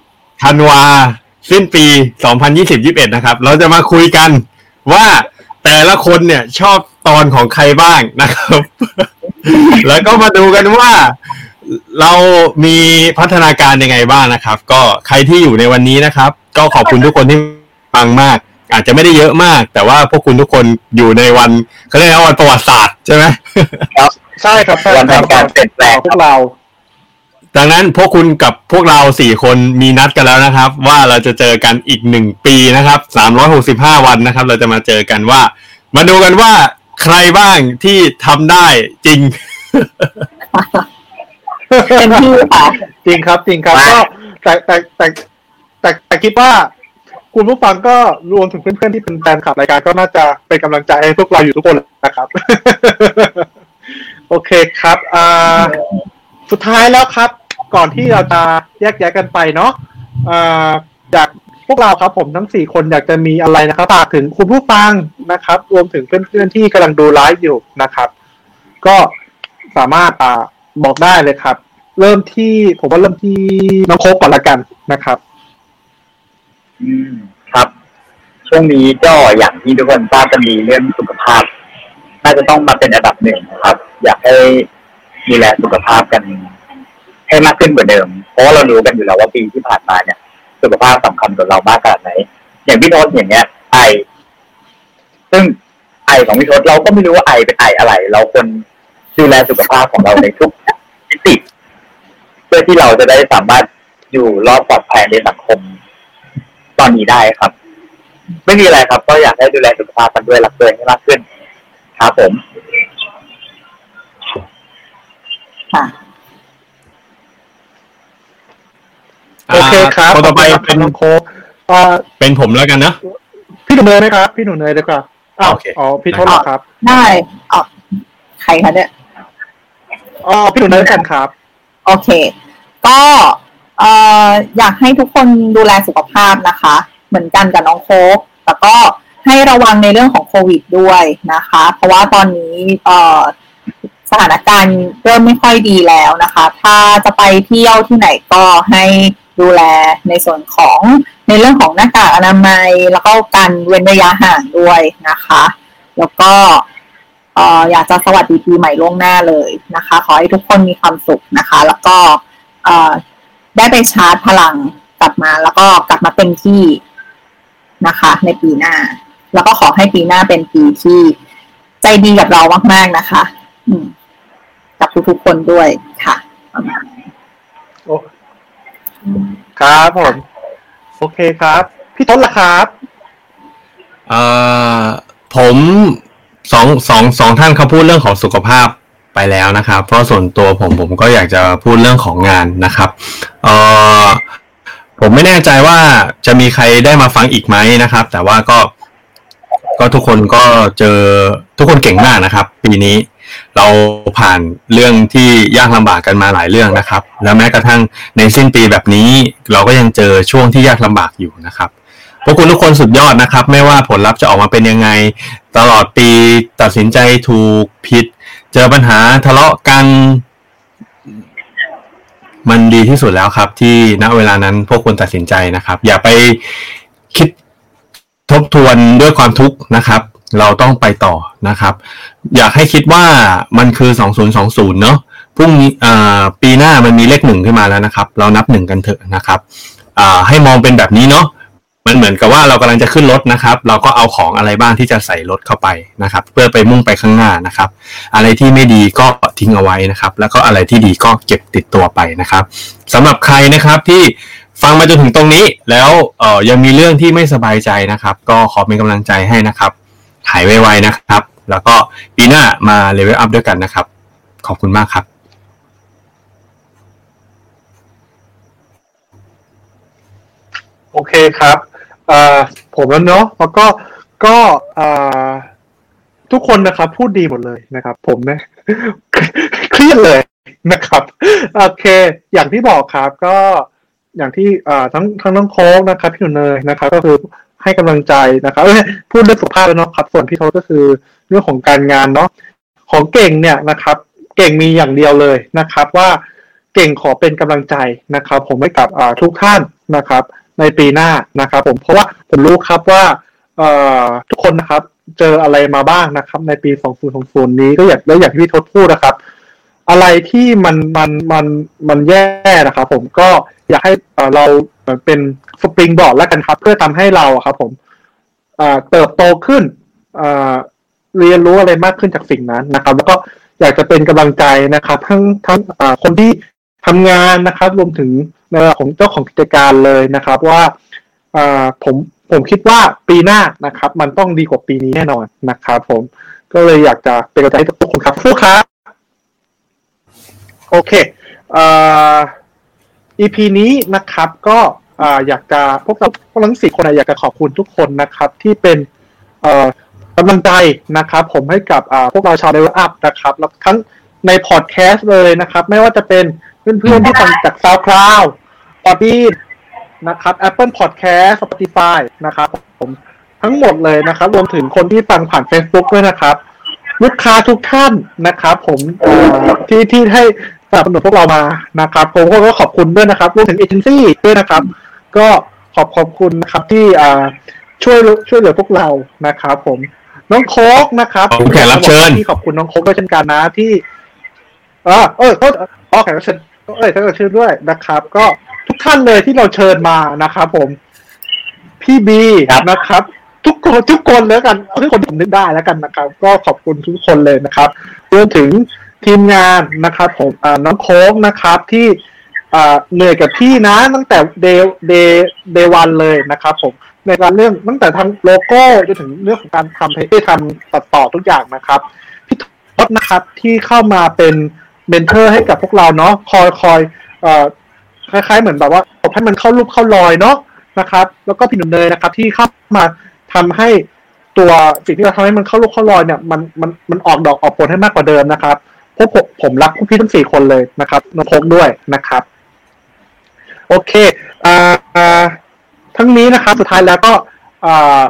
30ธันวาสิ้นปี2020-21นะครับ เราจะมาคุยกันว่าแต่ละคนเนี่ยชอบตอนของใครบ้างนะครับ แล้วก็มาดูกันว่าเรามีพัฒนาการยังไงบ้างนะครับ ก็ใครที่อยู่ในวันนี้นะครับ ก็ขอบคุณทุกคนที่ฟังมาก อาจจะไม่ได้เยอะมาก แต่ว่าพวกคุณทุกคนอยู่ในวันเขาเรียกว่าวันประวัติศาสตร์ใช่ไหมใช่ครับใช่วันครับแห่งการเปลี่ยนแปลงพวกเราดังนั้นพวกคุณกับพวกเราสี่คนมีนัดกันแล้วนะครับ ว่าเราจะเจอกันอีกหนึ่งปีนะครับสามร้อยหกสิบห้าวันนะครับ เราจะมาเจอกันว่า มาดูกันว่า ใครบ้างที่ทำได้จริง เป็นที่ค่ะ จริงครับ จริงครับมาก็แต่แต่แต่แต่แต่คิดว่า คุณผู้ฟังก็รวมถึงเพื่อนๆที่เป็นแฟนคลับรายการก็น่าจะเป็นกำลังใจให้พวกเราอยู่ทุกคนนะครับ โอเคครับอ่าสุดท้ายแล้วครับ ก่อนที่เราจะแยกย้ายกันไปเนาะอ่าอยากพ วกเราครับผมทั้งสี่คนอยากจะมีอะไรนะครับฝากถึงคุณผู้ฟังนะครับ รวมถึงเพื่อนๆที่กำลังดูไลฟ์อยู่นะครับ ก็สามารถอ่าบอกได้เลยครับ เริ่มที่ผมว่าเริ่มที่น้องโคกก่อนละกันนะครับ อืมครับ ช่วงนี้ก็อย่างที่ทุกคนทราบจะมีเรื่องสุขภาพ น่าจะต้องมาเป็นอันดับหนึ่งนะครับ อยากให้ดูแลสุขภาพกันให้มากขึ้นกว่าเดิม เพราะว่าเรารู้กันอยู่แล้วว่าปีที่ผ่านมาเนี่ย สุขภาพสำคัญกับเรามากขนาดไหน อย่างพี่โทษอย่างเงี้ย ไอ ซึ่งไอของพี่โทษเราก็ไม่รู้ว่าไอเป็นไออะไร เราควรดูแลสุขภาพของเราในทุกมิติเพื่อที่เราจะได้สามารถอยู่รอดปลอดภัยในสังคม ตอนนี้ได้ครับ ไม่มีอะไรครับ ก็อยากให้ดูแลสุขภาพกันด้วยรักตัวเองให้มากขึ้นครับผมค่ะ โอเคครับคนต่อไปขบเป็คุณนน้องโคกอ่าเป็นผมแล้วกันเนอะพี่หนุ่มเนยไหมครับ พี่หนุ่มเนยดีกว่าอ้าวโอเคอ๋อพี่โทษเหรอครับ ได้อ๋อใครคะเนี่ยอ๋อพี่หนุ่มเนยกันครับ โอเค ก็เอ่ออยากให้ทุกคนดูแลสุขภาพนะคะ เหมือนกันกับน้องโค้กแต่ก็ให้ระวังในเรื่องของโควิดด้วยนะคะ เพราะว่าตอนนี้เอ่อสถานการณ์เริ่มไม่ค่อยดีแล้วนะคะ ถ้าจะไปเที่ยวที่ไหนก็ให้ ดูแลในส่วนของในเรื่องของหน้ากากอนามัย แล้วก็การเว้นระยะห่างด้วยนะคะ แล้วก็อยากจะสวัสดีปีใหม่ล่วงหน้าเลยนะคะ ขอให้ทุกคนมีความสุขนะคะ แล้วก็ได้ไปชาร์จพลังกลับมา แล้วก็กลับมาเต็มที่นะคะ ในปีหน้า แล้วก็ขอให้ปีหน้าเป็นปีที่ใจดีกับเรามาก ๆนะคะ อืกับทุกๆคนด้วยค่ะประมาณโอ้ ครับผม โอเคครับ พี่ทศล่ะครับเอ่อผมสองสองสองท่านเขาพูดเรื่องของสุขภาพไปแล้วนะครับ เพราะส่วนตัวผมผมก็อยากจะพูดเรื่องของงานนะครับเอ่อผมไม่แน่ใจว่าจะมีใครได้มาฟังอีกไหมนะครับ แต่ว่าก็ ก็ทุกคนก็เจอทุกคนเก่งมากนะครับ ปีนี้ เราผ่านเรื่องที่ยากลำบากกันมาหลายเรื่องนะครับ แล้วแม้กระทั่งในสิ้นปีแบบนี้ เราก็ยังเจอช่วงที่ยากลำบากอยู่นะครับพวกคุณทุกคนสุดยอดนะครับ ไม่ว่าผลลัพธ์จะออกมาเป็นยังไง ตลอดปีตัดสินใจถูกผิด เจอปัญหาทะเลาะกัน มันดีที่สุดแล้วครับ ที่ณเวลานั้นพวกคุณตัดสินใจนะครับ อย่าไปคิดทบทวนด้วยความทุกข์นะครับ เราต้องไปต่อนะครับ อยากให้คิดว่ามันคือ 2020 เนอะพรุ่งนี้อ่าปีหน้ามันมีเลขหนึ่งขึ้นมาแล้วนะครับ เรานับหนึ่งกันเถอะนะครับให้มองเป็นแบบนี้เนาะมันเหมือนกับว่าเรากำลังจะขึ้นรถนะครับ เราก็เอาของอะไรบ้างที่จะใส่รถเข้าไปนะครับ เพื่อไปมุ่งไปข้างหน้านะครับ อะไรที่ไม่ดีก็ทิ้งเอาไว้นะครับ แล้วก็อะไรที่ดีก็เก็บติดตัวไปนะครับสำหรับใครนะครับที่ฟังมาจนถึงตรงนี้แล้วเออยังมีเรื่องที่ไม่สบายใจนะครับ ก็ขอเป็นกำลังใจให้นะครับ หายไวๆนะครับ แล้วก็ปีหน้ามาเลเวลอัพด้วยกันนะครับ ขอบคุณมากครับโอเคครับผมแล้วเนาะแล้วก็ก็ทุกคนนะครับ พูดดีหมดเลยนะครับ ผมเนี่ยเครียดเลยนะครับโอเค อย่างที่บอกครับ ก็อย่างที่ทั้งทั้งน้องโค้กนะครับ พี่หนุ่เนยนะครับ ก็คือ ให้กำลังใจนะครับพูดเรื่องสุขภาพแล้วเนาะครับ ส่วนพี่โทษก็คือเรื่องของการงานเนาะของเก่งเนี่ยนะครับ เก่งมีอย่างเดียวเลยนะครับ ว่าเก่งขอเป็นกำลังใจนะครับ ผมให้กับทุกท่านนะครับ ในปีหน้านะครับ ผมเพราะว่าผมรู้ครับว่าทุกคนนะครับเจออะไรมาบ้างนะครับ ในปี 2020 นี้ก็อยากแล้วอย่างที่พี่ทศพูดนะครับ อะไรที่มันมันมันมันแย่นะครับ ผมก็อยากให้เรา มือนเป็นสปริงบอร์ดแล้วกันครับ เพื่อทำให้เราครับ ผมเติบโตขึ้นเรียนรู้อะไรมากขึ้นจากสิ่งนั้นนะครับ แล้วก็อยากจะเป็นกำลังใจนะครับ ทั้งทั้งคนที่ทำงานนะครับ รวมถึงในระดับของเจ้าของกิจการเลยนะครับ ว่าผมผมคิดว่าปีหน้านะครับ มันต้องดีกว่าปีนี้แน่นอนนะครับ ผมก็เลยอยากจะเป็นกำลังใจให้ทุกคนครับสู้ครับโอเคอ่อ EP นี้นะครับก็ออยากจะพวกเราพวกเราทั้งสี่คนอยากจะขอบคุณทุกคนนะครับ ที่เป็นกำลังใจนะครับ ผมให้กับพวกเราชาวเดเวลอัพนะครับแล้วทั้งในพอดแคสต์เลยนะครับ ไม่ว่าจะเป็นเพื่อนๆที่ฟังจาก SoundCloud p o d b e a n นะครับ Apple Podcast Spotify นะครับ ผมทั้งหมดเลยนะครับ รวมถึงคนที่ฟังผ่าน Facebook ด้วยนะครับ ลูกค้าทุกท่านนะครับ ผมที่ที่ให้ สนับสนุนพวกเรามานะครับผมก็ขอบคุณด้วยนะครับรวมถึงเอเจนซี่ด้วยนะครับ ก็ขอบขอบคุณนะครับที่อ่าช่วยช่วยเหลือพวกเรานะครับ ผมน้องโค้กนะครับขอบคุณแขกรับเชิญที่ขอบคุณน้องโค้กด้วยเช่นกันนะที่เออเออโทษอ๋อแขกรับเชิญเอ้ยแขกรับเชิญด้วยนะครับ ก็ทุกท่านเลยที่เราเชิญมานะครับ ผม พี่บีครับนะครับ ทุกคนทุกคนแล้วกันทุกคนที่ผมนึกได้แล้วกันนะครับ ก็ขอบคุณทุกคนเลยนะครับรวมถึง ทีมงานนะครับผมอ่าน้องโค้งนะครับที่เหนื่อยกับพี่นะตั้งแต่ day day day one เลยนะครับผมในการเรื่องตั้งแต่ทำโลโก้จนถึงเรื่องของการทำเพจทำตัดต่อทุกอย่างนะครับพี่ทศนะครับที่เข้ามาเป็น mentor ให้กับพวกเราเนาะคอยคอยอคล้ายๆ เหมือนแบบว่าให้มันเข้ารูปเข้ารอยเนาะนะครับ แล้วก็พี่หนุ่มเนยนะครับ ที่เข้ามาทำให้ตัวสิ่งที่เราทำให้มันเข้ารูปเข้ารอยเนี่ยมันมันมันออกดอกออกผลให้มากกว่าเดิมนะครับ พราะผมผมรักพวกพี่ทั้งสี่คนเลยนะครับน้องพกด้วยนะครับ โอเคอ่าอ่าทั้งนี้นะครับ สุดท้ายแล้วก็อ่า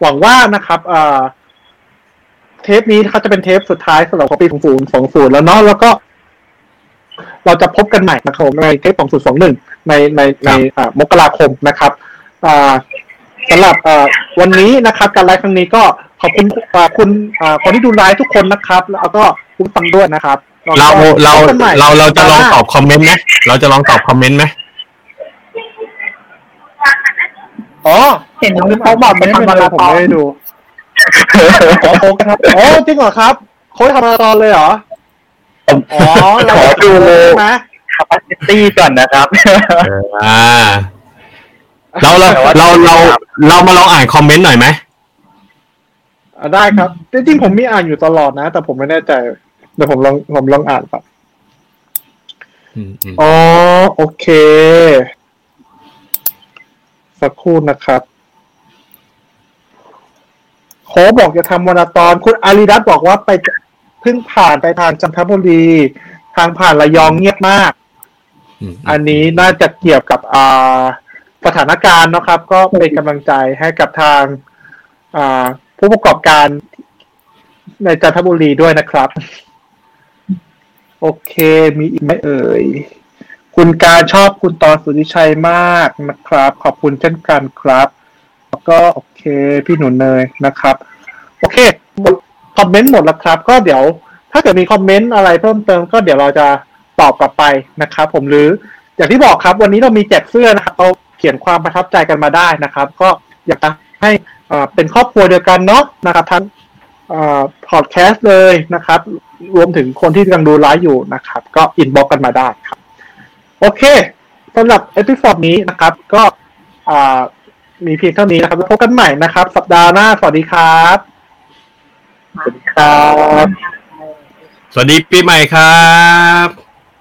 หวังว่านะครับอ่าเทปนี้นะครับจะเป็นเทปสุดท้ายสำหรับปีของศูนย์สองศูนย์แล้วเนาะแล้วก็ เราจะพบกันใหม่นะครับผมในเทปของศูนย์สองหนึ่งในในในอ่ามกราคมนะครับอ่าสำหรับอ่าวันนี้นะครับ การไลฟ์ครั้งนี้ก็ขอบคุณอ่าคุณอ่าคนที่ดูไลฟ์ทุกคนนะครับ แล้วก็ คุณฟังด้วยนะครับ เราก็เราพบกันใหม่เราเราจะลองตอบคอมเมนต์ไหมเราจะลองตอบคอมเมนต์ไหมอ๋อเห็นน้องเขาบอกไม่เป็นได้ทำเป็นมาไรราผมธอนไม่ได้ดูอ๋อโค้ชครับอ๋อจริงเหรอครับโค้ชทำมาราธอนเลยเหรอผมอ๋อเราขอดูใช่ไหม capacity ก่อนนะครับอ่าเราเราเราเราเรามาลองอ่านคอมเมนต์หน่อยไหมอะได้ครับจริงๆผมมีอ่านอยู่ตลอดนะ แต่ผมไม่แน่ใจ เดี๋ยวผมลองผมลองอ่านครับอืมอืมอ๋อ โอเค สักครู่นะครับโคบอกจะทำมาราธอนคุณอาริดัสบอกว่าไปเพิ่งผ่านไปทางจันทบุรี ทางผ่านระยองเงียบมากอืมอันนี้น่าจะเกี่ยวกับอ่าสถานการณ์นะครับ ก็เป็นกำลังใจให้กับทางอ่าผู้ประกอบการในจันทบุรีด้วยนะครับ โอเค มีอีกไหมเอ่ย คุณการชอบคุณตอนสุริชัยมากนะครับ ขอบคุณเช่นกันครับ แล้วก็โอเค พี่หนุนเนยนะครับ โอเคคอมเมนต์หมดแล้วครับ ก็เดี๋ยว ถ้าเกิดมีคอมเมนต์อะไรเพิ่มเติมก็เดี๋ยวเราจะตอบกลับไปนะครับ ผมหรืออย่างที่บอกครับ วันนี้เรามีแจกเสื้อนะครับเราขียนความประทับใจกันมาได้นะครับ ก็อยากจะให้เป็นครอบครัวเดียวกันเนาะนะครับทั้ง พอดแคสต์เลยนะครับ รวมถึงคนที่กำลังดูไลฟ์อยู่นะครับ ก็ inbox กันมาได้ครับ โอเคสำหรับเอพิ o d ดนี้นะครับ ก็อ่ามีเพียงเท่านี้นะครับ แล้วพบกันใหม่นะครับ สัปดาห์หน้า สวัสดีครับครับ สวัสดีปีใหม่ครับ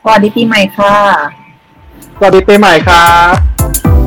สวัสดีปีใหม่ค่ะ สวัสดีปีใหม่ครับ